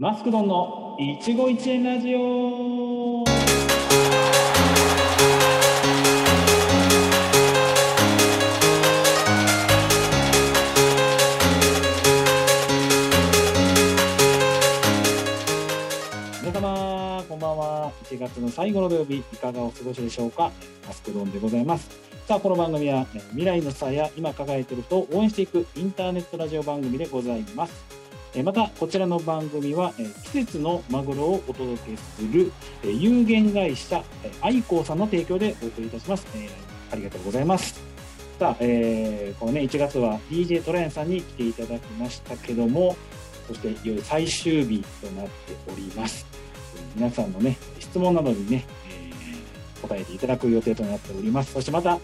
マスクドンの一期一会ラジオ。皆様こんばんは。1月の最後の土曜日いかがお過ごしでしょうか？マスクドンでございます。さあこの番組はえー未来のさや今輝いている人を応援していくインターネットラジオ番組でございます。またこちらの番組は季節のマグロをお届けする有限会社え愛好さんの提供でお送りいたします、えありがとうございます。さあ、えーこのね1月は DJ トライアンさんに来ていただきましたけどもそしていよいよ最終日となっております。皆さんのね質問などにね、えー答えていただく予定となっております。そしてまた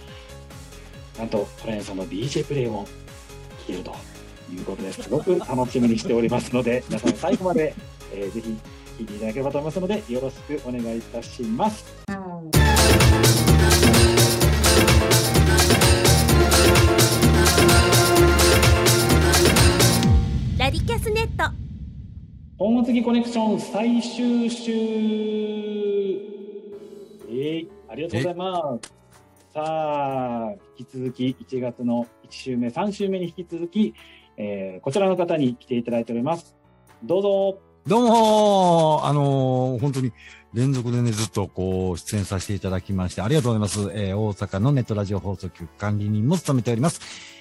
なんとトライアンさんの DJ プレイも聞けると。いうことですごく楽しみにしておりますので 皆さん最後まで、えーぜひ聞いていただければと思いますのでよろしくお願いいたします。ラディキャスネット。本厚木コネクション最終週。えー、ありがとうございます。さあ引き続き1月の1週目3週目に引き続き、えーこちらの方に来ていただいておりますどうぞどうもあのー本当に連続でね、ずっとこう、出演させていただきまして、ありがとうございます。えー大阪のネットラジオ放送局管理人も務めております。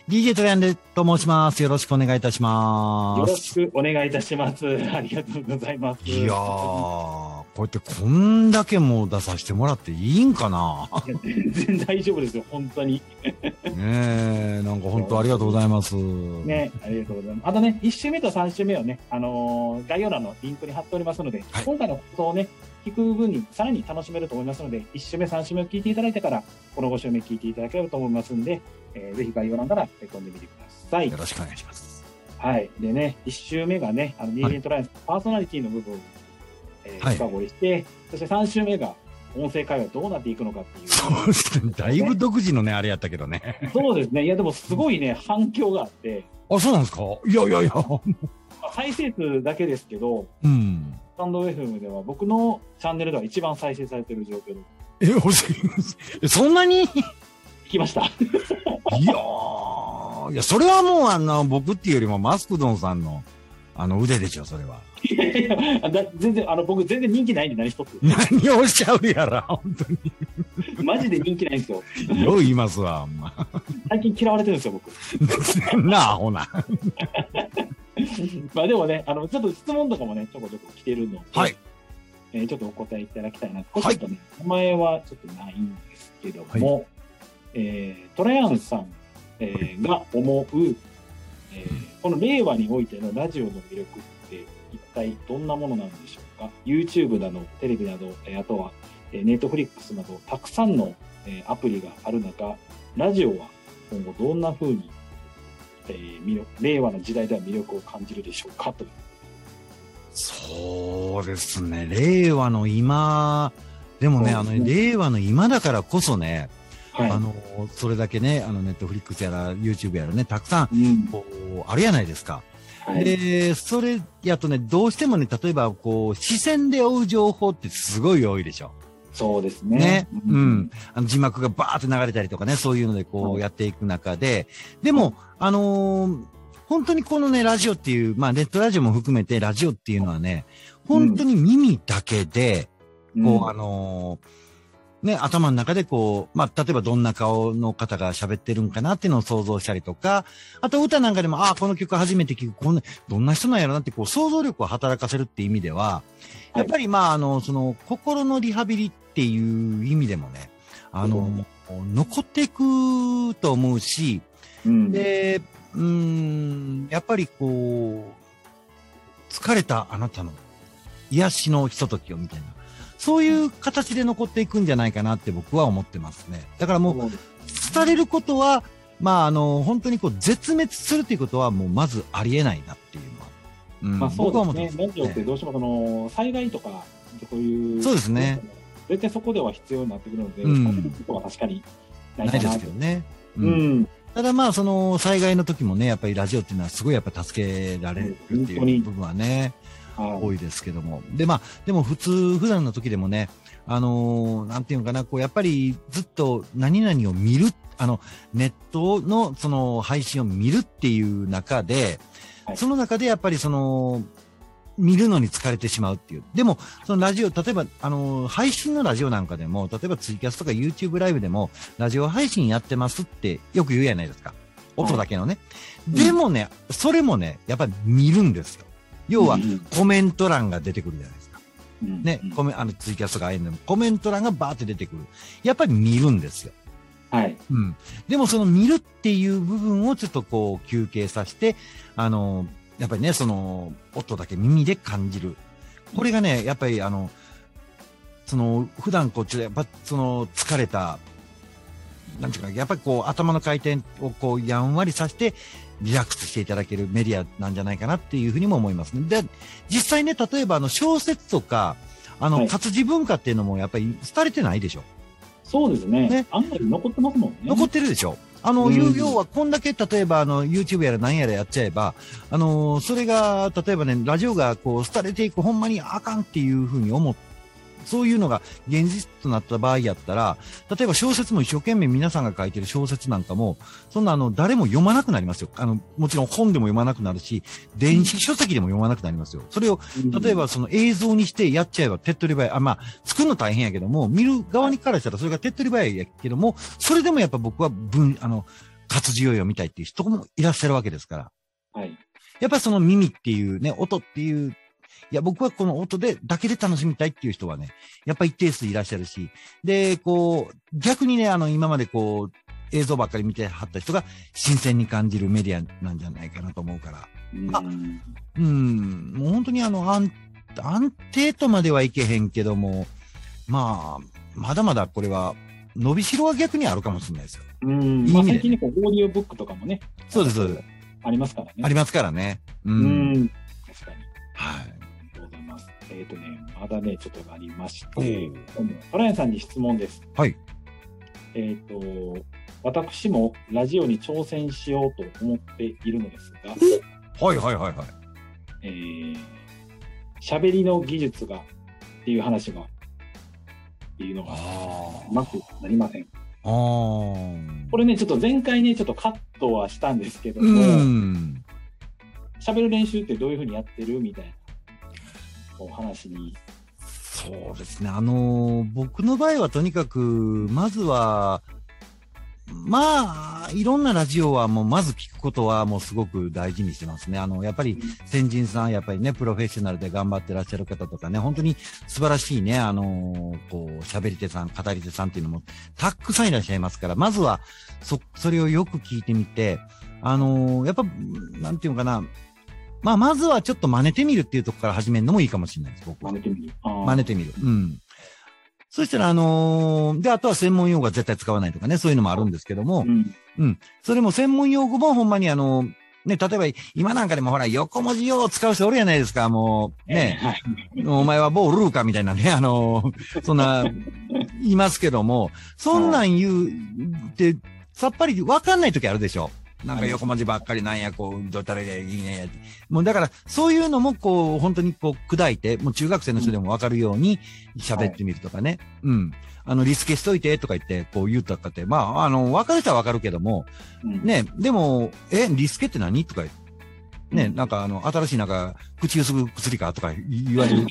DJ トライアンでと申します。よろしくお願いいたしまよろす。しくお願いいたしますありがとうございますいやー、こうやってこんだけも出させてもらっていいんかな？全然大丈夫ですよ本当にねえ、なんか本当ありがとうございます。ね、ありがとうございます。あとね、1週目と3週目をね、あのー概要欄のリンクに貼っておりますので、はい今回の放送をね、聞く分にさらに楽しめると思いますので、1週目、3週目を聞いていただいてから、この5週目聞いていただければと思いますので、えーぜひ概要欄から読んでみてくださいよ。ろしくお願いします。はい。でね、1週目がね、あの、ニートライアンス、パーソナリティの部分を、えーはい深掘りして、そして3週目が、音声会話どうなっていくのかっていう。そうですね。だいぶ独自のね、あれやったけどね。そうですね。いや、でもすごいね、反響があって、あ、そうなんですか？いやいやいや。再生数だけですけど、うん。スタンド FM では僕のチャンネルでは一番再生されてる状況でえ、欲しい。えそんなに？聞きました。いやー、いや、それはもうあの、僕っていうよりもマスクドンさんの、あの、腕でしょ、それは。いやいやだ全然、あの、僕全然人気ないんで何一つ。何をおっしゃるやら、本当マジで人気ないんですよ。に。よう言いますわ、ほんま。最近嫌われてるんですよ、僕。なあ、ほな。まあでもね、あの、ちょっと質問とかもね、ちょこちょこ来てるので、はい。えーちょっとお答えいただきたいな。こはいれちょっとね、名前はちょっとないんですけども、えートライアンさん、えーが思う、えーこの令和においてのラジオの魅力って一体どんなものなんでしょうか ?YouTube など、テレビなど、えーあとは、えー、Netflix など、たくさんの、えーアプリがある中、ラジオは今後どんな風に、えー令和の時代では魅力を感じるでしょうか？という。そうですね。令和の今、でもね、あの、令和の今だからこそね、はい。あの、それだけね、あの、ネットフリックスやら、YouTube やらね、たくさん、うんこう、あるやないですか。はい、で、それやとね、どうしてもね、例えば、こう、視線で追う情報ってすごい多いでしょ。そうですね。ね。うん。あの字幕がバーって流れたりとかね、そういうのでこはいうやっていく中で、でも、あのー本当にこのね、ラジオっていう、まあネットラジオも含めてラジオっていうのはね、本当に耳だけで、うんこう、あのーね、頭の中でこう、まあ、例えばどんな顔の方が喋ってるんかなっていうのを想像したりとか、あと歌なんかでも、ああ、この曲初めて聞く、こんな、どんな人なんやろなって、こう、想像力を働かせるっていう意味では、やっぱりまあ、あの、その、心のリハビリっていう意味でもね、あの、残っていくと思うし、うん、で、うーん、やっぱりこう、疲れたあなたの癒しのひとときをみたいな、そういう形で残っていくんじゃないかなって僕は思ってますね。だからもう、そうです伝れることは、まあ、あの、本当にこう、絶滅するっていうことはもうまずありえないなっていうのは。うんまあそうですね。ラジオってどうしてもその災害とかそういうそうですね。絶対そこでは必要になってくるので、うんそういうことは確かにないかなないですけどね。ううんん。ただまあ、その災害の時もね、やっぱりラジオっていうのはすごいやっぱ助けられるっていう部分はね、多いですけども。で、まあ、でも普通、普段の時でもね、あのーなんていうのかな、こう、やっぱりずっと何々を見る、あの、ネットのその配信を見るっていう中で、はいその中でやっぱりその、見るのに疲れてしまうっていう。でも、そのラジオ、例えば、あのー配信のラジオなんかでも、例えばツイキャスとか YouTube ライブでも、ラジオ配信やってますってよく言うやないですか。音だけのね。いでもね、それもね、やっぱり見るんですよ。要はコメント欄が出てくるじゃないですか。うんねうん、コメ、あの、ツイキャスとかああいうのも、コメント欄がバーって出てくる。やっぱり見るんですよ。はい。うん。でもその見るっていう部分をちょっとこう休憩させて、あの、やっぱりね、その音だけ耳で感じる。これがね、やっぱりあの、その、普段こっちで、やっぱその疲れた、なんていうか、やっぱりこう頭の回転をこうやんわりさせて、リラックスしていただけるメディアなんじゃないかなっていうふうにも思いますね。で、実際ね、例えばあの小説とか、あの、はい活字文化っていうのもやっぱり廃れてないでしょ？そうですね。ねあんまり残ってますもんね。残ってるでしょ？あの、要は、こんだけ、例えば、あの、YouTube やら何やらやっちゃえば、あの、それが、例えばね、ラジオが、こう、廃れていく、ほんまにあかんっていうふうに思っそういうのが現実となった場合やったら、例えば小説も一生懸命皆さんが書いてる小説なんかも、そんなあの、誰も読まなくなりますよ。あの、もちろん本でも読まなくなるし、電子書籍でも読まなくなりますよ。それをうん例えばその映像にしてやっちゃえば手っ取り早い。あ、まあ、作るの大変やけども、見る側にからしたらそれが手っ取り早いやけども、それでもやっぱ僕は文、あの、活字を読みたいっていう人もいらっしゃるわけですから。はい。やっぱりその耳っていうね、音っていう、いや、僕はこの音で、だけで楽しみたいっていう人はね、やっぱ一定数いらっしゃるし、で、こう、逆にね、あの、今までこう、映像ばっかり見てはった人が新鮮に感じるメディアなんじゃないかなと思うから。あうんうん、もう本当にあの、安、安定とまではいけへんけども、まあ、まだまだこれは、伸びしろは逆にあるかもしれないですよ。うん。いいまあ最近ね、こう、オーディオブックとかもね。そうですそうですありますからね。ありますからね。う。うんん。確かに。はい。えっ、とね、まだね、ちょっとありましおてー、トライアンさんに質問です。はい。えっ、と、私もラジオに挑戦しようと思っているのですが、はいはいはいはい。えー、喋りの技術がっていう話が、っていうのがあうまくなりません。あー。これね、ちょっと前回ね、ちょっとカットはしたんですけどうも、ん。喋、る練習ってどういうふうにやってるみたいなお話に。そうですね。あの僕の場合はとにかく、まずは、まあ、いろんなラジオはもうまず聞くことはもうすごく大事にしてますね。あの、やっぱり先人さん、やっぱりね、プロフェッショナルで頑張ってらっしゃる方とかね、本当に素晴らしいね、あのーこう、喋り手さん、語り手さんっていうのもたくさんいらっしゃいますから、まずは、そ、それをよく聞いてみて、あのやっぱ、なんていうのかな、まあ、まずはちょっと真似てみるっていうところから始めるのもいいかもしれないです、僕は真。似てみる。真真似てみる。うん。そしたら、あのーで、あとは専門用語は絶対使わないとかね、そういうのもあるんですけども、うん。それも専門用語もほんまにあのね、例えば今なんかでもほら、横文字を使う人おるやないですか、もう、ね、はい。お前は某ルーかみたいなね、あのーそんな、言 いますけども、そんなん言うって、さっぱりわかんない時あるでしょ。なんか横文字ばっかりなんや、こう、どうたらいいね。もうだから、そういうのもこう、本当にこう、砕いて、もう中学生の人でもわかるように喋ってみるとかね。うん。あの、リスケしといてとか言って、こう言うとかって、まあ、あの、わかる人はわかるけども、うん。ね、でも、え、リスケって何？とか、ね、なんかあの、新しいなんか、口ゆすぐ薬かとか言われる。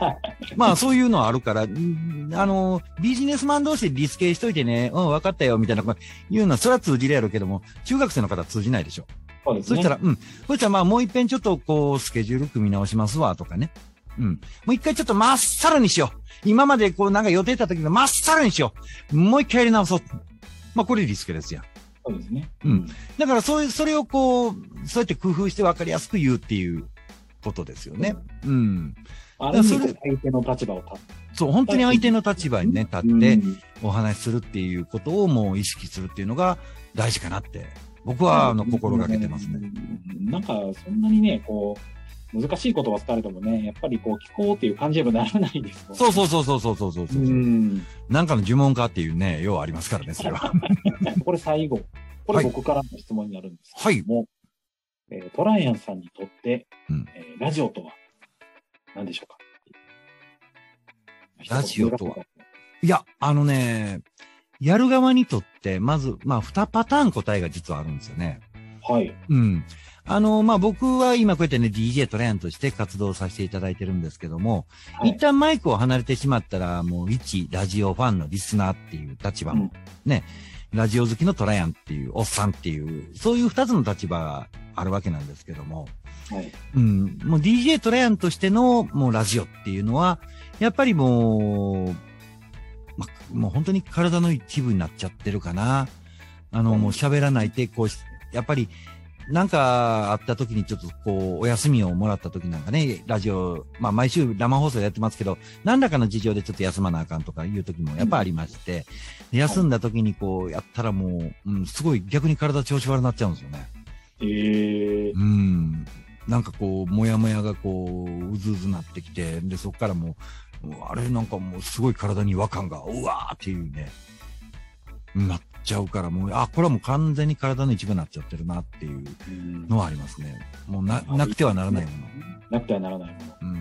まあ、そういうのはあるから、んあの、ビジネスマン同士でリスケしといてね、うん、分かったよ、みたいな、言うのは、それは通じるやろうけども、中学生の方は通じないでしょ。そうですね。そしたら、うん。そしたら、まあ、もう一遍ちょっと、こう、スケジュール組み直しますわ、とかね。うん。もう一回ちょっとまっさらにしよう。今までこう、なんか予定立った時のまっさらにしよう。もう一回やり直そう。まあ、これリスケですよ。そうですね。うん。だから、そういう、それをこう、そうやって工夫して分かりやすく言うっていうことですよね。うん。ある意味相手の立場を立っそう、本当に相手の立場にね、立て。ってうんお話しするっていうことをもう意識するっていうのが大事かなって、僕は、あの、心がけてますね。うんなんか、そんなにね、こう、難しい言葉使われてもね、やっぱりこう、聞こうっていう感じにはならないですもんそうそうそうそうそうそうそうそう。うん。なんかの呪文かっていうね、要はありますからね、それは。これ最後。これ僕からの質問になるんですけども、えートライアンさんにとって、うんえーラジオとは何でしょうか？ラジオとは？いや、あのね、やる側にとって、まず、まあ、二パターン答えが実はあるんですよね。はい。うん。あの、まあ、僕は今こうやってね、DJ トレアンとして活動させていただいてるんですけども、はい一旦マイクを離れてしまったら、もう一ラジオファンのリスナーっていう立場も、うんね、ラジオ好きのトライアンっていう、おっさんっていう、そういう二つの立場があるわけなんですけども、はい。うん、もう DJ トライアンとしてのもうラジオっていうのは、やっぱりもう、ま、もう本当に体の一部になっちゃってるかな。あの、うんもう喋らないで、こうし、やっぱり、なんかあった時にちょっとこう、お休みをもらった時なんかね、ラジオ、まあ毎週生放送でやってますけど、何らかの事情でちょっと休まなあかんとかいう時もやっぱありまして、で休んだ時にこうやったらもう、うん、すごい逆に体調子悪くなっちゃうんですよね。えー、うん。なんかこう、もやもやがこう、うずうずなってきて、で、そこからもう、あれなんかもうすごい体に違和感が、うわーっていうね、なっちゃうから、もう、あ、これはもう完全に体の一部になっちゃってるなっていううんのはありますね。もうな、なくてはならないもの。なくてはならないもの。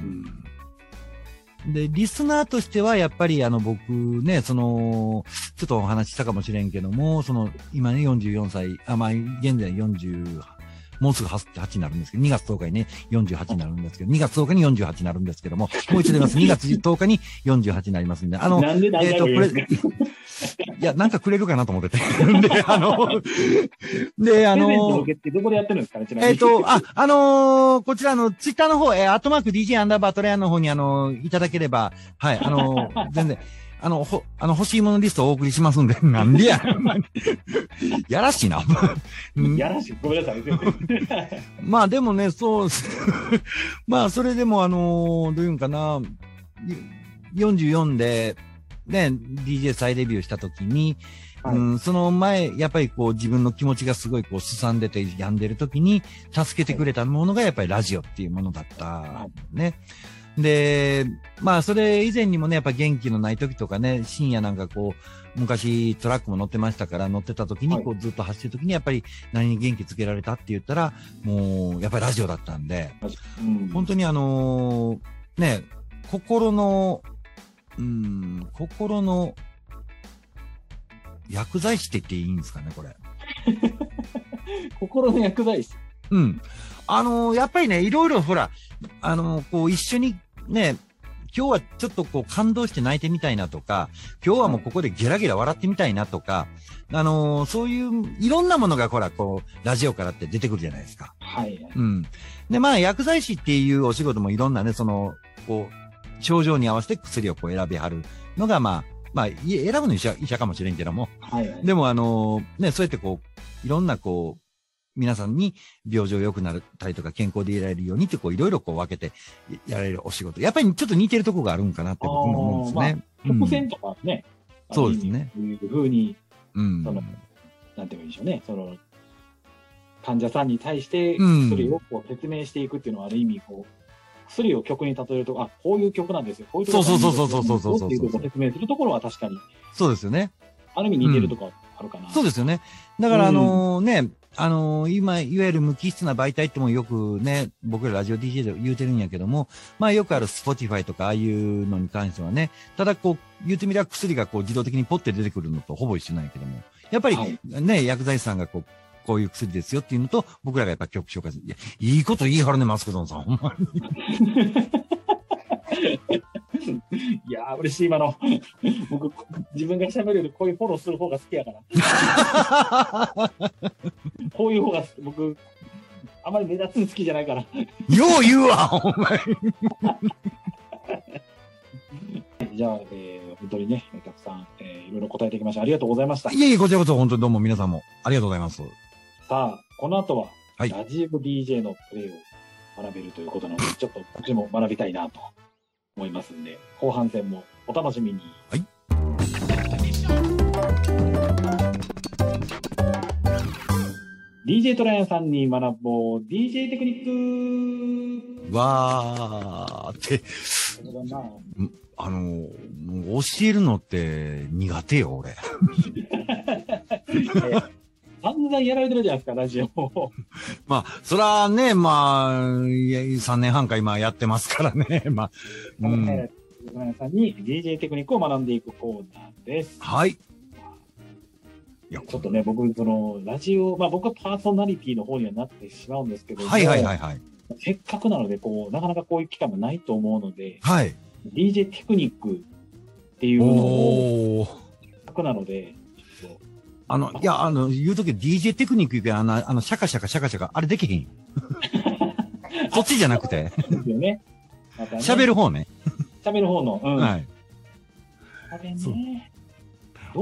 うん。で、リスナーとしては、やっぱりあの僕ね、その、ちょっとお話ししたかもしれんけども、その、今ね、44歳、あ、まあ、現在40、もうすぐ8になるんですけど、2月10日にね、48になるんですけど、2月10日に48になるんですけども、もう一度言います。2月10日に48になりますんで、あの、なんで何回も言うんですか？いや、なんかくれるかなと思ってて。で、あの、で、あの受、けってどこでやってるんですかねちなみにえっ、と、あ、あのーこちらのツイッターの方、えー、アットマーク DJ アンダーバートレアンの方にあのーいただければ、はい、あのー全然、あの、ほ、あの、欲しいものリストをお送りしますんで、なんでや、やらしいな。う んやらしい。ごめんなさい。まあでもね、そう、まあそれでもあのーどういうんかな、44で、ね、DJ 再デビューした時に、はいうん、その前、やっぱりこう自分の気持ちがすごいこうすさんでて病んでる時に助けてくれたものがやっぱりラジオっていうものだった。ね。で、まあそれ以前にもね、やっぱ元気のない時とかね、深夜なんかこう、昔トラックも乗ってましたから乗ってた時にこうずっと走ってる時にやっぱり何に元気つけられたって言ったら、もうやっぱりラジオだったんで、うん本当にあのーね、心の、うん、心の薬剤師って言っていいんですかね、これ。心の薬剤師。うん。あのーやっぱりね、いろいろほら、あのーこう一緒にね、今日はちょっとこう感動して泣いてみたいなとか、今日はもうここでゲラゲラ笑ってみたいなとか、あのーそういういろんなものがほら、こう、ラジオからって出てくるじゃないですか。はい。うん。で、まあ、薬剤師っていうお仕事もいろんなね、その、こう、症状に合わせて薬をこう選びはるのが、まあ、まあ、い選ぶの医者、医者かもしれんけども、はい。でもあのね、そうやってこう、いろんなこう、皆さんに病状良くなったりとか健康でいられるようにってこう、いろいろこう分けてやられるお仕事。やっぱりちょっと似てるとこがあるんかなって僕も思うんですね。うん伏線とかね。そうですねいうふうに、うん。そのなんていうんでしょうね。その、患者さんに対してうん薬をこう説明していくっていうのはある意味こう、薬を曲に例えると、あ、こういう曲なんですよ。こういうところそうそうそうそうそうそうそうっていうところを説明するところは確かに、そうですよね。ある意味似てるところあるかな。そうですよね。だから、あのね、あの今、いわゆる無機質な媒体ってもよくね、僕らラジオ DJ で言うてるんやけども、まあよくある Spotify とかああいうのに関してはね、ただこう、言ってみりゃ薬がこう自動的にポッて出てくるのとほぼ一緒なんやけども、やっぱりはいね、薬剤師さんがこう、こういう薬ですよっていうのと、僕らがやっぱ曲紹介する。いや、いいこと言い張るね、マスクドンさん。ほんまに。いやー、嬉しい、今の。僕、自分が喋るよりこういうフォローする方が好きやから。こういう方が僕、あまり目立つの好きじゃないから。よう言うわ、ほんまに。じゃあ、えー本当にね、たくさん、えーいろいろ答えていきました。ありがとうございました。いえいえ、こちらこそ本当にどうも皆さんもありがとうございます。さあ、この後は、はいラジオ DJ のプレイを学べるということなので、ちょっと私も学びたいなと思いますんで、後半戦もお楽しみに。はい。DJ トライアンさんに学ぼう DJ テクニックわーって、あの、もう教えるのって苦手よ、俺。えー散々やられてるじゃないですか、ラジオを。まあ、そらね、まあ、いや3年半か今やってますからね。まあ、うん。横山さんに DJ テクニックを学んでいくコーナーです。はい。いや、ちょっとね、僕、その、ラジオ、まあ僕はパーソナリティの方にはなってしまうんですけども、はいはいはいはい。せっかくなので、こう、なかなかこういう機会もないと思うので、はい。DJ テクニックっていうのを。せっかくなので、あの、いや、あの、言うとき DJ テクニック言うけど、あの、あの、シャカシャカシャカシャカ、あれできへんよ。そっちじゃなくて、ですよね。またね喋る方ね。喋る方の。うん。はい。あれそうね。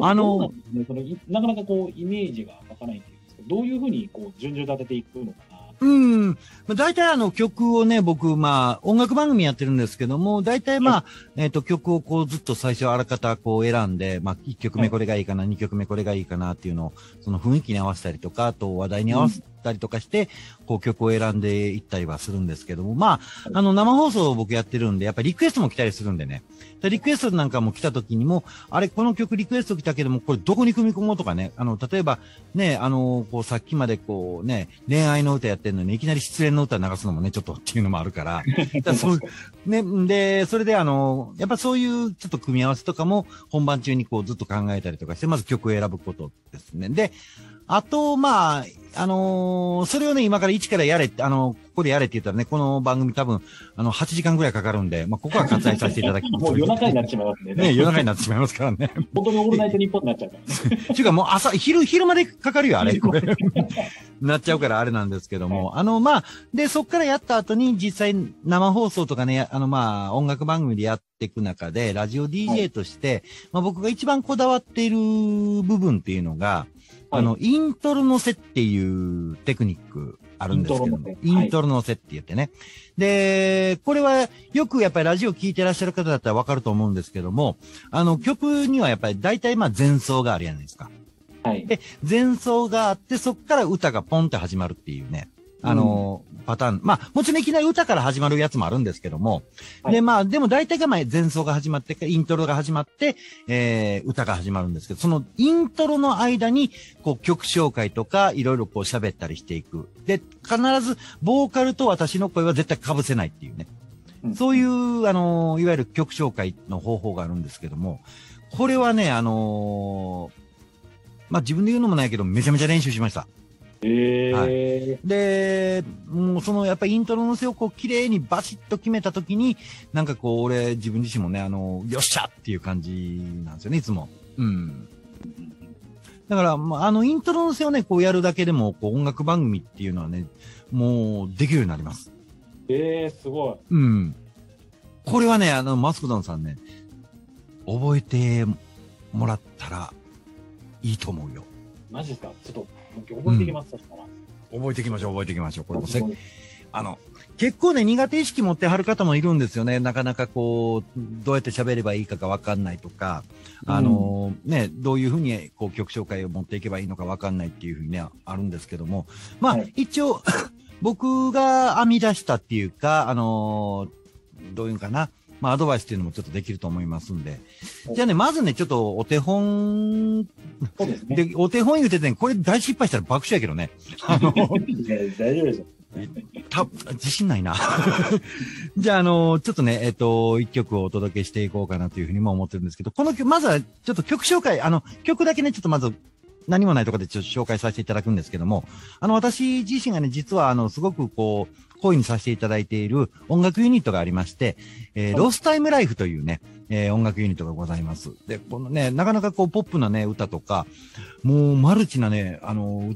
あのねなかなかこう、イメージが湧かないっていうんですけど、どういうふうにこう、順序立てていくのかな。うん。まあ、大体あの曲をね、僕、まあ、音楽番組やってるんですけども、大体まあ、えっ、と、曲をこうずっと最初あらかたこう選んで、まあ、1曲目これがいいかな、2曲目これがいいかなっていうのを、その雰囲気に合わせたりとか、あと話題に合わせたりとかして、こう曲を選んでいったりはするんですけども、まあ、あの、生放送を僕やってるんで、やっぱりリクエストも来たりするんでね。でリクエストなんかも来た時にも、あれ、この曲リクエスト来たけども、これどこに組み込もうとかね、あの、例えば、ね、あの、こう、さっきまでこうね、恋愛の歌やってるのに、いきなり失恋の歌流すのもね、ちょっとっていうのもあるから、だそうね、で、それであの、やっぱそういうちょっと組み合わせとかも本番中にこうずっと考えたりとかして、まず曲を選ぶことですね。で、あと、まあ、あのーそれをね、今から一からやれって、あのここでやれって言ったらね、この番組多分、あの、8時間ぐらいかかるんで、まあ、ここは割愛させていただきます。もう夜中になってしまいますね。ね、夜中になってしまいますからね。本当にオールナイトニッポンになっちゃうからね。っていうかもう朝、昼、昼までかかるよ、あれ。こ れなっちゃうからあれなんですけども。あの、まあ、で、そっからやった後に実際生放送とかね、あの、まあ、音楽番組でやっていく中で、ラジオ DJ として、まあ僕が一番こだわっている部分っていうのが、あの、イントロ乗せっていうテクニックあるんですけども、イインントロ乗せって言ってね。で、これはよくやっぱりラジオ聞いてらっしゃる方だったらわかると思うんですけども、あの、曲にはやっぱり大体まあ前奏があるじゃないですか。はい。で、前奏があって、そっから歌がポンって始まるっていうね。あの、パターン。まあ、もちろんいきなり歌から始まるやつもあるんですけども。はいで、まあ、でも大体がまあ前奏が始まって、イントロが始まって、えー、歌が始まるんですけど、そのイントロの間に、こう曲紹介とか、いろいろこう喋ったりしていく。で、必ず、ボーカルと私の声は絶対被せないっていうね。うんそういう、あの、いわゆる曲紹介の方法があるんですけども、これはね、あのまあ自分で言うのもないけど、めちゃめちゃ練習しました。えーで、もうそのやっぱりイントロのせをこう綺麗にバシッと決めたときに、なんかこう俺自分自身もね、あの、よっしゃっていう感じなんですよね、いつも。うん。だから、まあ、あの、イントロのせをね、こうやるだけでも、こう音楽番組っていうのはね、もうできるようになります。えー、すごい。うん。これはね、あの、マスクドンさんね、覚えてもらったらいいと思うよ。マジですか？ちょっと、覚えてきます、そしたら。覚えていきましょう、覚えていきましょう。これもせあの、結構ね、苦手意識持ってはる方もいるんですよね。なかなかこう、どうやって喋ればいいかがわかんないとか、あの、ね、どういうふうにこう曲紹介を持っていけばいいのかわかんないっていうふうにね、あるんですけども。まあ、はい一応、僕が編み出したっていうか、あの、どういうんかな。まあ、アドバイスっていうのもちょっとできると思いますんで。じゃあね、まずね、ちょっとお手本、ですね。で、お手本言うててね、これ大失敗したら爆笑やけどね。あの、大丈夫ですよ。た、自信ないな。じゃあ、あの、ちょっとね、えっ、と、一曲をお届けしていこうかなというふうにも思ってるんですけど、この曲、まずはちょっと曲紹介、あの、曲だけね、ちょっとまず、何もないところでちょっと紹介させていただくんですけども、あの、私自身がね、実は、あの、すごくこう、恋にさせていただいている音楽ユニットがありまして、えーはいロスタイムライフというね、えー音楽ユニットがございます。で、このね、なかなかこう、ポップなね、歌とか、もう、マルチなね、あの、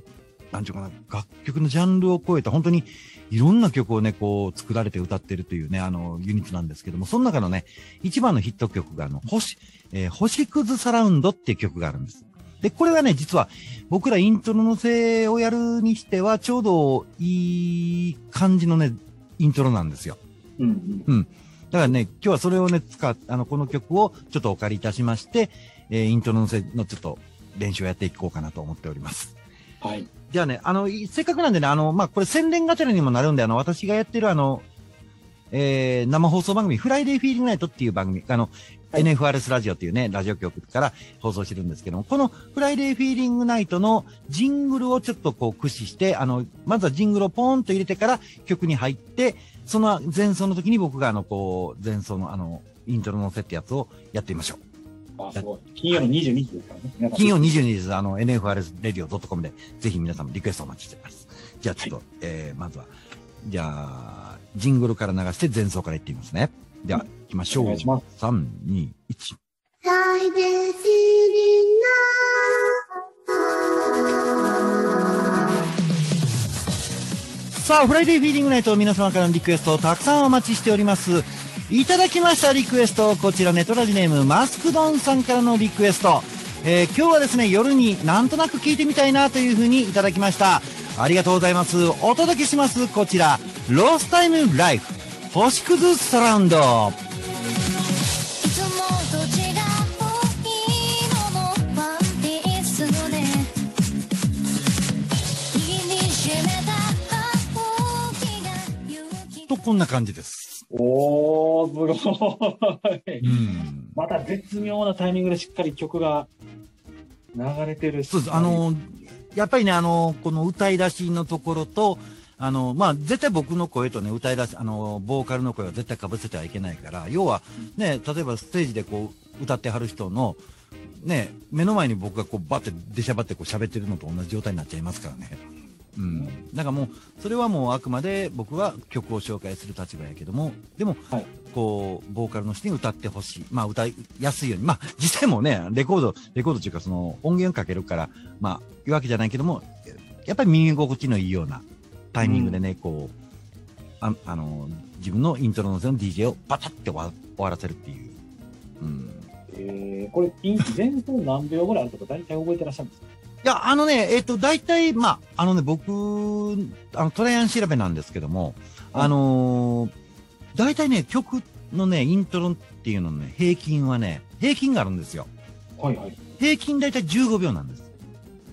なんていうかな、楽曲のジャンルを超えた、本当にいろんな曲をね、こう、作られて歌ってるというね、あの、ユニットなんですけども、その中のね、一番のヒット曲が、あの、星、えー星屑サラウンドっていう曲があるんです。で、これはね、実は、僕らイントロのせをやるにしては、ちょうどいい感じのね、イントロなんですよ。うんうん。だからね、今日はそれをね、使っ、あの、この曲をちょっとお借りいたしまして、えーイントロのせのちょっと練習をやっていこうかなと思っております。はい。じゃあね、あの、いせっかくなんでね、あの、まあ、これ宣伝がてらにもなるんで、あの、私がやってるあの、えー、生放送番組、 Friday Feeling Night っていう番組、あの、はい NFRS ラジオっていうね、ラジオ局から放送してるんですけども、この Friday Feeling Night のジングルをちょっとこう駆使して、あの、まずはジングルをポーンと入れてから曲に入って、その前奏の時に僕があの、こう、前奏のあの、イントロのせってやつをやってみましょう。あ、すごい。金曜の22時ですからね。金曜22時です。あの、NFRSradio.com で、ぜひ皆様リクエストお待ちしています。じゃあちょっと、えー、まずは、じゃあ、ジングルから流して前奏からいってみますね。では、行きましょう。お願いします。3、2、1。Friday feeling now. さあ、フライデーフィーリングナイト皆様からのリクエストをたくさんお待ちしております。いただきましたリクエスト、こちらネトラジネームマスクドンさんからのリクエスト。えー今日はですね、夜になんとなく聞いてみたいなというふうにいただきました。ありがとうございます。お届けします。こちら、ロースタイムライフ、星屑サラウンド。とこんな感じです。おー、すごい。うん。また絶妙なタイミングでしっかり曲が流れてるしそうです。あ、の、やっぱりね、あの、この歌い出しのところと、あの、まあ、絶対僕の声とね、歌い出し、あの、ボーカルの声は絶対被せてはいけないから、要は、ね、例えばステージでこう、歌ってはる人の、ね、目の前に僕がこう、バって出しゃばってこう喋ってるのと同じ状態になっちゃいますからね。うん。だからもう、それはもうあくまで僕は曲を紹介する立場やけども、でも、はいこう、ボーカルの人に歌ってほしい。まあ、歌いやすいように。まあ、実際もね、レコード、レコードっていうかその音源かけるから、まあ、いうわけじゃないけども、やっぱり耳心地のいいようなタイミングでね、こう、ああの、自分のイントロの DJ をバタって終わらせるっていう。うん。えー、これ、イン前奏何秒ぐらいあるとか大体覚えてらっしゃるんですか？いや、あのね、えっ、と、大体、まあ、あのね、僕、あの、トライアン調べなんですけども、あのー大体ね、曲のね、イントロっていうののね、平均はね、平均があるんですよ。はいはい。平均大体15秒なんです。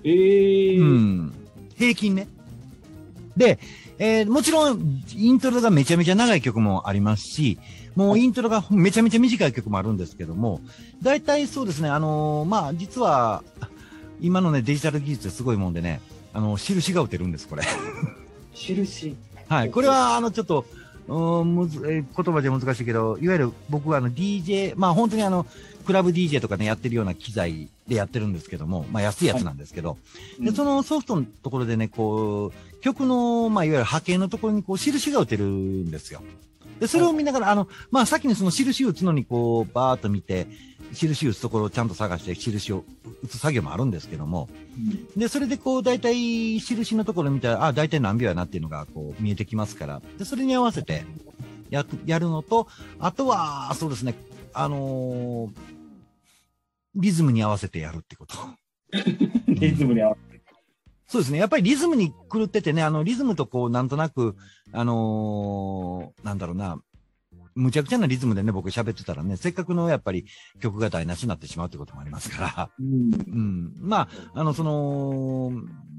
えー、うん。平均ね。で、えーもちろん、イントロがめちゃめちゃ長い曲もありますし、もうイントロがめちゃめちゃ短い曲もあるんですけども、大体そうですね、あのーまあ、実は、今のね、デジタル技術すごいもんでね、あの、印が打てるんです、これ。印。はい。これは、あの、ちょっと、うーんむずえー言葉じゃ難しいけど、いわゆる僕はあの DJ、まあ本当にあの、クラブ DJ とかね、やってるような機材でやってるんですけども、まあ安いやつなんですけど、で、そのソフトのところでね、こう、曲の、まあいわゆる波形のところにこう、印が打てるんですよ。で、それを見ながら、あの、まあ先にその印打つのにこう、バーっと見て、印打つところをちゃんと探して、印を打つ作業もあるんですけども、うんで、それでこう、大体、印のところ見たら、あ、大体何秒やなっていうのが、こう、見えてきますから。で、それに合わせて、や、やるのと、あとは、そうですね、あのーリズムに合わせてやるってこと。リズムに合わせて。そうですね。やっぱりリズムに狂っててね、あの、リズムとこう、なんとなく、あのーなんだろうな、むちゃくちゃなリズムでね、僕喋ってたらね、せっかくのやっぱり曲が台無しになってしまうってこともありますから。うん。うん。まあ、あの、その、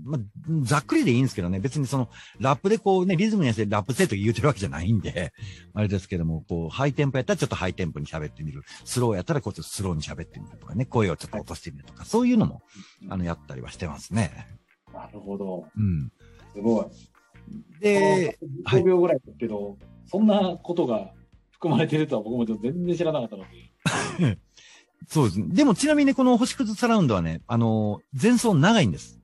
まあ、ざっくりでいいんですけどね、別にその、ラップでこうね、リズムに合わせてラップせえと言うてるわけじゃないんで、あれですけども、こう、ハイテンポやったらちょっとハイテンポに喋ってみる。スローやったらこうちょっとスローに喋ってみるとかね、声をちょっと落としてみるとか、そういうのも、あの、やったりはしてますね。なるほど。うん。すごい。で、この15秒ぐらいですけど、そんなことが含まれてるとは僕もちょっと全然知らなかったので。そうですね。でもちなみにこの星屑サラウンドはね、あの、前奏長いんです。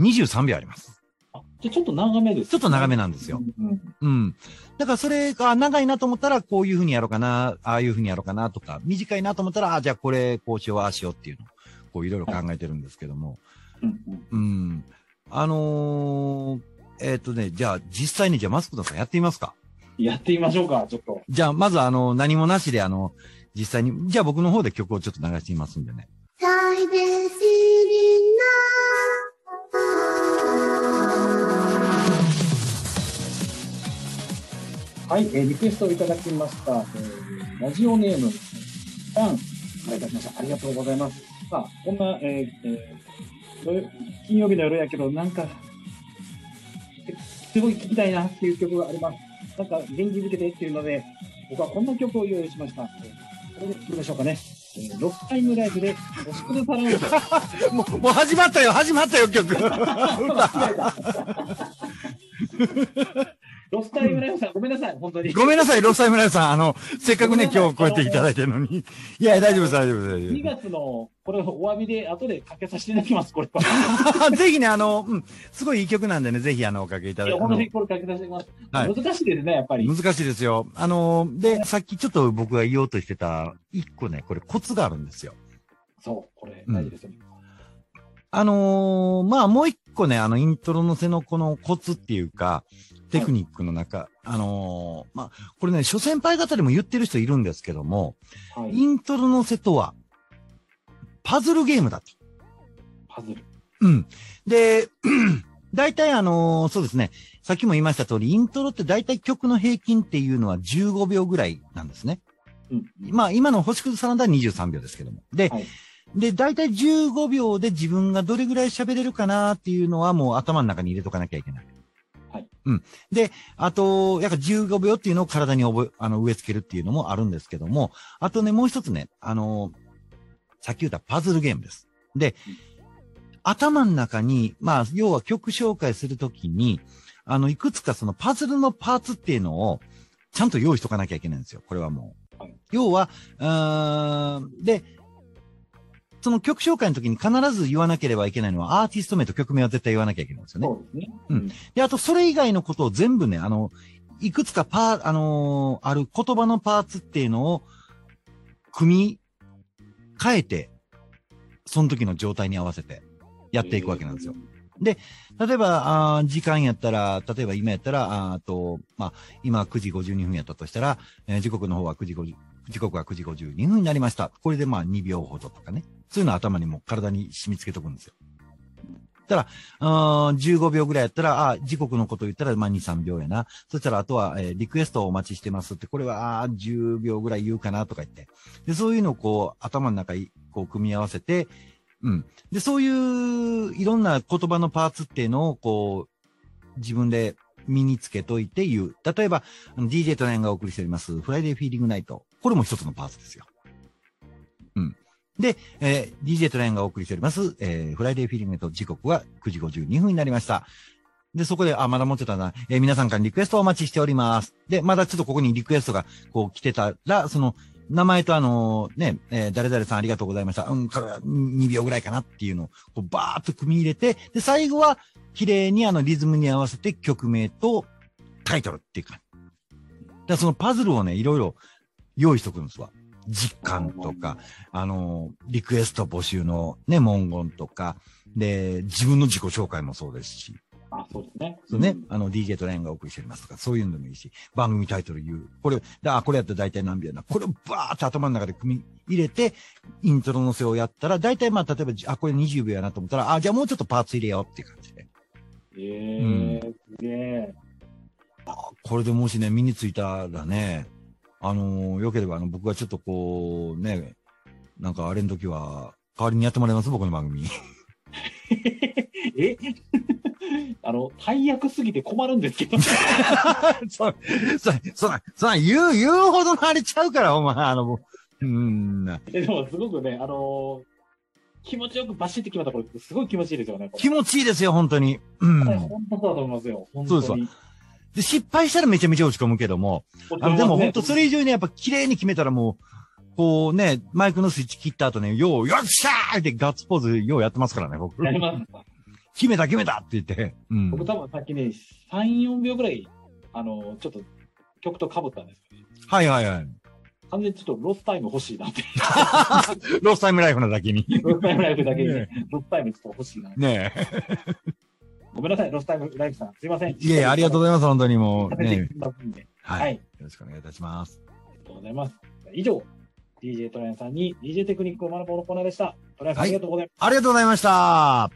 23秒あります。あ、じゃあちょっと長めです、ちょっと長めなんですよ。うん。うん。だからそれが長いなと思ったら、こういう風にやろうかな、ああいう風にやろうかなとか、短いなと思ったら、あじゃあこれ、こうしよう、ああしようっていうのを、こういろいろ考えてるんですけども。うんうんうん。あのー、えっ、とね、じゃあ実際にじゃあマスクドさんやってみますかやってみましょうか、ちょっと。じゃあまずあの、何もなしであの、実際に、じゃあ僕の方で曲をちょっと流してみますんでね。はい、えーリクエストをいただきました。えーラジオネーム、さん、からいただきました。ありがとうございます。さあ、こんな、えーえー金曜日の夜やけど、なんか、すごい聴きたいなっていう曲があります。なんか元気づけてっていうので、僕はこんな曲を用意しました。これでいきましょうかね。えーロックタイムライフで、星屑サラウンド。もう、もう始まったよ、始まったよ、曲。ロスタイムライフさん、ごめんなさい、本当に。ごめんなさい、ロスタイムライフさん。あの、せっかくね、今日こうやっていただいてるのに。いや、大丈夫です、大丈夫です2大丈月の、これお詫びで、後でかけさせていただきます、これ。ぜひね、あの、うん、すごいいい曲なんでね、ぜひあの、おかけいただいて。本当にこれかけさせてます。はい難しいですね、やっぱり。難しいですよ。あの、で、さっきちょっと僕が言おうとしてた、一個ね、これコツがあるんですよ。そう、これ、大事ですよね。あのーまあ、もう一個ね、あの、イントロのせのこのコツっていうか、テクニックの中、あのーまあ、これね、諸先輩方でも言ってる人いるんですけども、はい。イントロのせとは、パズルゲームだと。パズル。うん。で、大体あのーそうですね、さっきも言いました通り、イントロって大体曲の平均っていうのは15秒ぐらいなんですね。うん。まあ、今の星屑サラダは23秒ですけども。で、はいで、大体15秒で自分がどれぐらい喋れるかなっていうのはもう頭の中に入れとかなきゃいけない。はい。うん。で、あと、やっぱ15秒っていうのを体に覚え、あの、植え付けるっていうのもあるんですけども、あとね、もう一つね、あの、さっき言ったパズルゲームです。で、頭の中に、まあ、要は曲紹介するときに、あの、いくつかそのパズルのパーツっていうのを、ちゃんと用意しとかなきゃいけないんですよ。これはもう。はい要は、うーんで、その曲紹介の時に必ず言わなければいけないのは、アーティスト名と曲名は絶対言わなきゃいけないんですよね。そうですね。うんで、あと、それ以外のことを全部ね、あの、いくつかパー、あのーある言葉のパーツっていうのを、組み替えて、その時の状態に合わせてやっていくわけなんですよ。例えば、あー時間やったら、例えば今やったら、あと、まあ、今9時52分やったとしたら、えー時刻の方は9時50、時刻は9時52分になりました。これでまあ2秒ほどとかね。そういうのを頭にも体に染み付けとくんですよ。たら、あー15秒ぐらいやったら、あ時刻のこと言ったら、まあ2、3秒やな。そしたら、あとは、えーリクエストをお待ちしてますって、これは、あ10秒ぐらい言うかなとか言って。で、そういうのをこう、頭の中に、こう、組み合わせて、うん。で、そういう、いろんな言葉のパーツっていうのを、こう、自分で身につけといて言う。例えば、DJ トラインがお送りしております、フライデーフィーリングナイト。これも一つのパーツですよ。うん。で、えー DJ トラインがお送りしております、えーフライデーフィーリングナイト時刻は9時52分になりました。で、そこで、あ、まだ持ってたな。えー皆さんからリクエストをお待ちしております。で、まだちょっとここにリクエストが、こう来てたら、その、名前とあの、ね、えー誰々さんありがとうございました。うん、から2秒ぐらいかなっていうのを、こうバーっと組み入れて、で、最後は、綺麗にあのリズムに合わせて曲名とタイトルっていうか。だそのパズルをね、いろいろ用意しとくんですわ。実感とか、あの、リクエスト募集のね、文言とか、で、自分の自己紹介もそうですし、あ、そうですね。そうね、んあの、DJ トライアンがお送りしておりますとか、そういうのでもいいし、番組タイトル言う。これ、だあ、これやったら大体何秒やな。これをバーって頭の中で組み入れて、イントロのせをやったら、大体まあ、例えば、あ、これ20秒やなと思ったら、あ、じゃあもうちょっとパーツ入れようっていう感じで。ええすげえ。これでもしね、身についたらね、あのーよければ、あの、僕がちょっとこう、ね、なんかあれの時は、代わりにやってもらいます僕の番組。え？あの、大役すぎて困るんですけど。そ、そ、そ、そ、言う、言うほどのあれちゃうから、お前、あの、もううん、えでも、すごくね、あの気持ちよくバシッて決まったこれ、すごい気持ちいいですよね。気持ちいいですよ、本当に。うん。本当だと思いますよ。本当にそうですわで、失敗したらめちゃめちゃ落ち込むけども、あの、でも本当それ以上にやっぱ綺麗に決めたらもう、こうね、マイクのスイッチ切った後ね、よう、よっしゃーってガッツポーズようやってますからね、僕。やります。決めた決めたって言って。うん。僕多分さっきね、3、4秒ぐらい、あのちょっと曲と被ったんですよね。はいはいはい。完全にちょっとロスタイム欲しいなって。ロスタイムライフなだけに。ロスタイムライフだけにねね、ロスタイムちょっと欲しいな。ねごめんなさい、ロスタイムライフさん。すいません。え。いえいえ、ありがとうございます、本当にもう。ね食べてきますんで。は。はいい。よろしくお願いいたします。ありがとうございます。以上、DJ とらやさんに DJ テクニックを学ぼうのコーナーでした。トライアンさん、はいありがとうございます。ありがとうございました。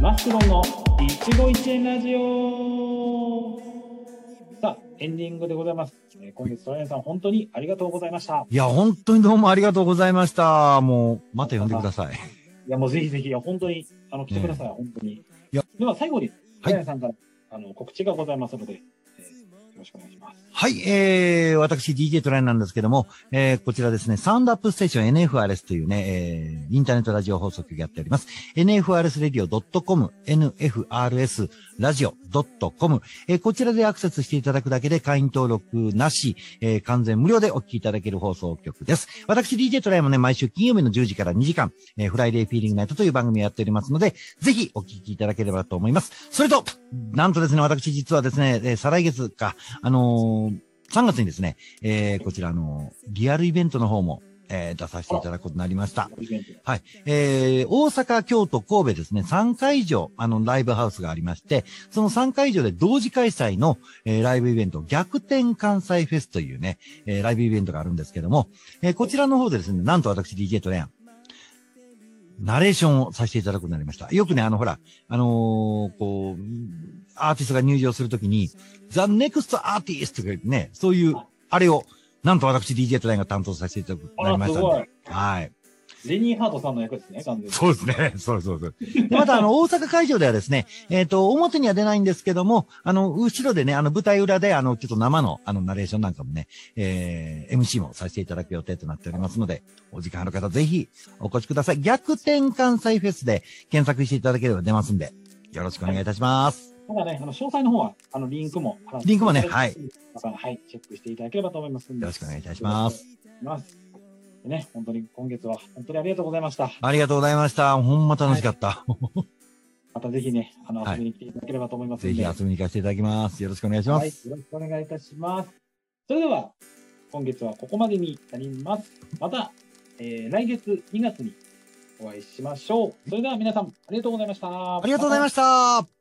マスクロンの一期一会ラジオエンディングでございます。えー今月トライアンさん、本当にありがとうございました。いや、本当にどうもありがとうございました。もう、また呼んでください。いや、もうぜひぜひ、いや本当に、あの、来てください、本当に。いやでは、最後に、はいトライアンさんから、あの、告知がございますので、ろしくお願いします。はい、えー、私 DJ とらやなんですけども、えー、こちらですね、サウンドアップステーション NFRS というね、えー、インターネットラジオ放送局やっております。nfrsradio.com、nfrs ラジオ .com、えー、こちらでアクセスしていただくだけで会員登録なし、えー、完全無料でお聞きいただける放送局です。私 DJ とらやもね、毎週金曜日の10時から2時間、えー、フライデーフィーリングナイトという番組をやっておりますので、ぜひお聞きいただければと思います。それと、なんとですね、私実はですね、えー再来月か、あのー3月にですね、えーこちらあのーリアルイベントの方も、えー出させていただくことになりました。はい。えー、大阪、京都、神戸ですね、3会場、あの、ライブハウスがありまして、その3会場で同時開催の、えーライブイベント、逆転関西フェスというね、えーライブイベントがあるんですけども、えーこちらの方でですね、なんと私 DJ トレアン、ナレーションをさせていただくことになりました。よくね、あの、ほら、あのーこう、アーティストが入場するときに、ザ・ネクスト・アーティストとか言ってね、そういう、あれを、なんと私 DJ トレアンが担当させていただくことになりましたのあで、はい。レニー・ハートさんの役ですね、完全に。そうですね。そうそうそう。でまた、あの、大阪会場ではですね、えっ、と、表には出ないんですけども、あの、後ろでね、あの、舞台裏で、あの、ちょっと生の、あの、ナレーションなんかもね、えー、MC もさせていただく予定となっておりますので、お時間ある方、ぜひ、お越しください。逆転関西フェスで検索していただければ出ますんで、よろしくお願いいたします。ただね、あの、詳細の方は、あの、リンクもリンクもねはいまたはい、チェックしていただければと思います。よろしくお願いいたします。ます。でね、本当に今月は本当にありがとうございました。ありがとうございました。ほんま楽しかった。またぜひね、あの、はい遊びに来ていただければと思いますぜひんで。遊びに行かせていただきます。よろしくお願いしまはい、す。よろしくお願いいたします。それでは、今月はここまでになります。また、えー来月2月にお会いしましょう。それでは皆さん、ありがとうございました。ありがとうございました。